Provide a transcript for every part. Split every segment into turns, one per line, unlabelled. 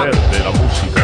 Poder de la música.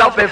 Jumping.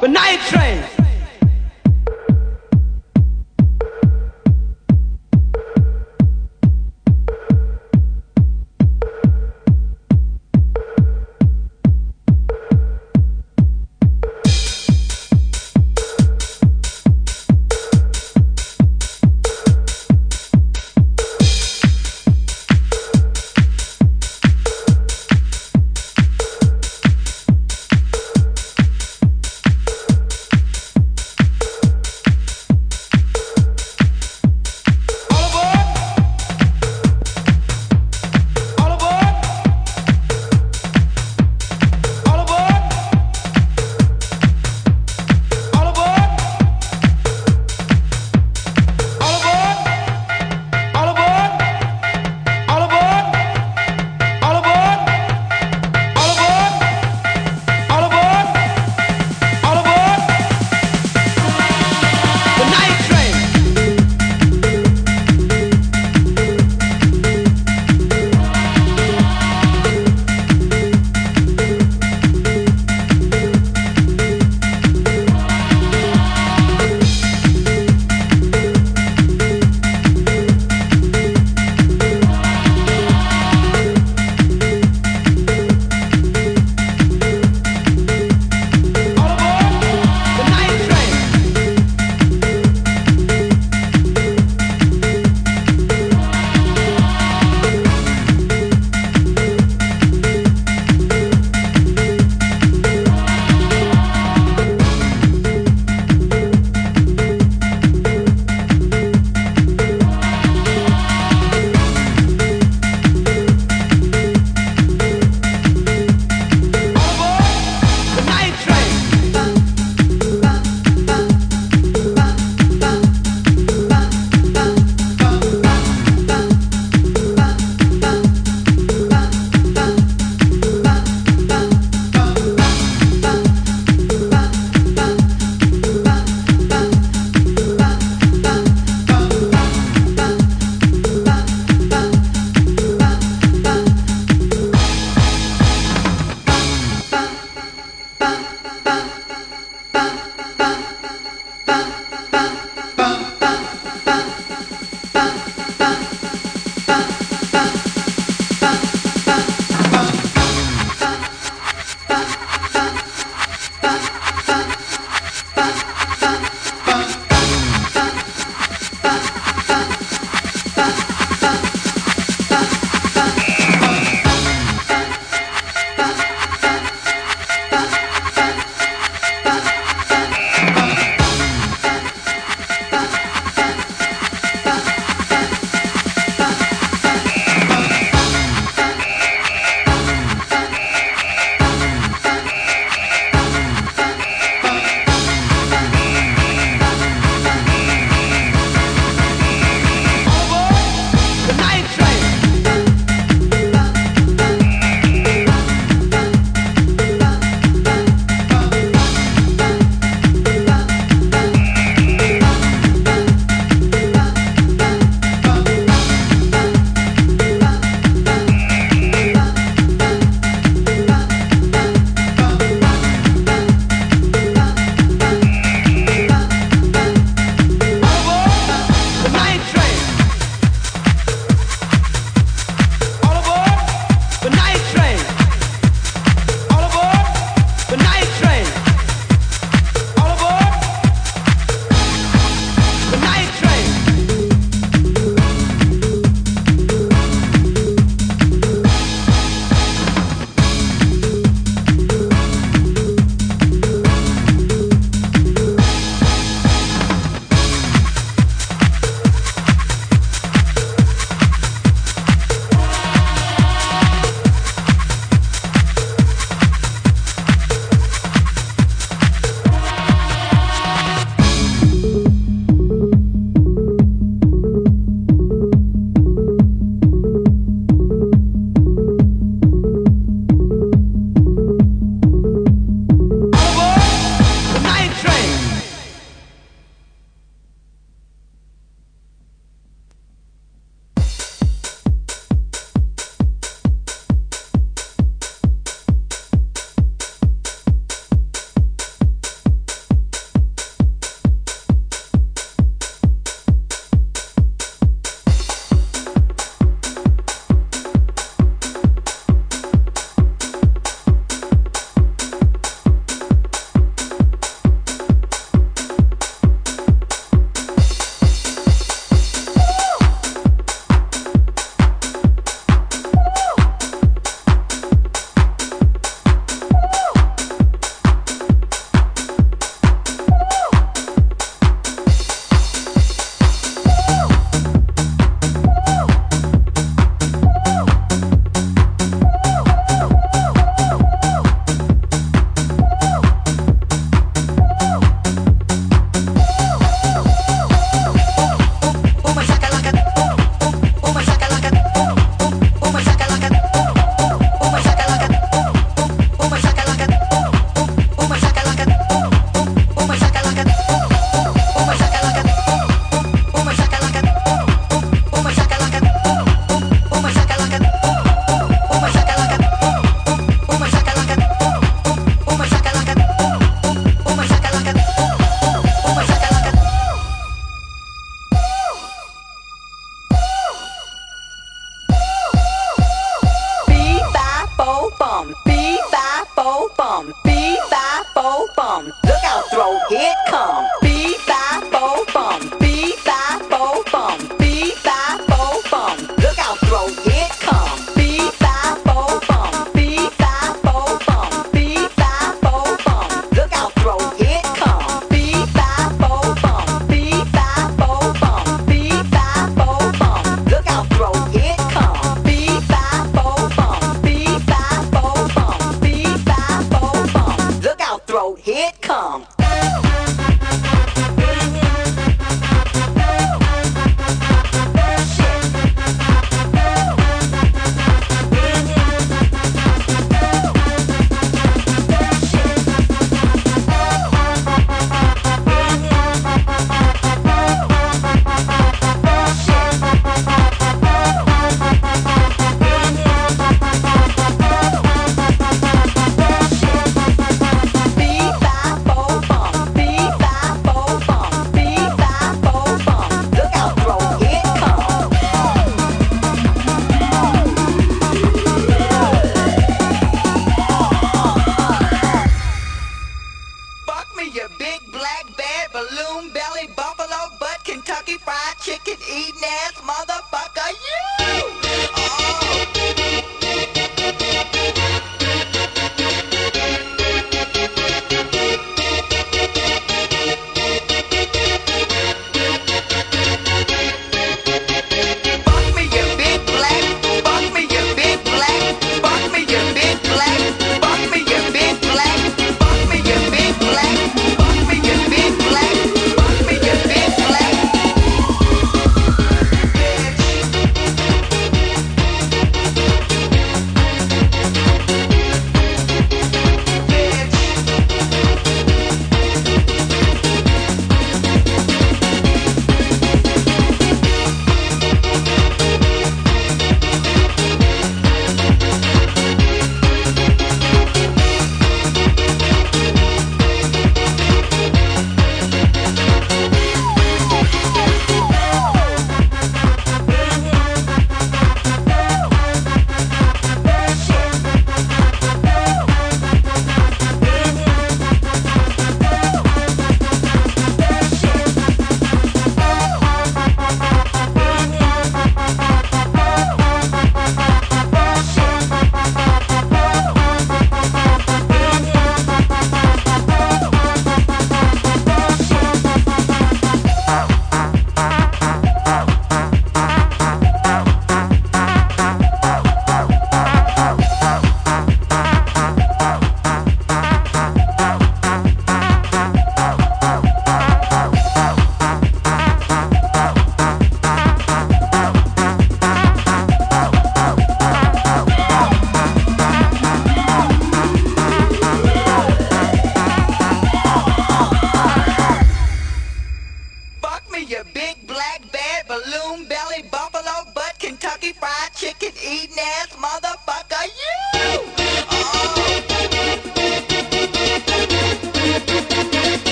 But
night
train.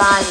Your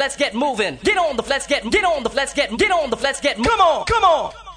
let's get moving. Get on the let's get get on the let's get get on the let's get come on, come on.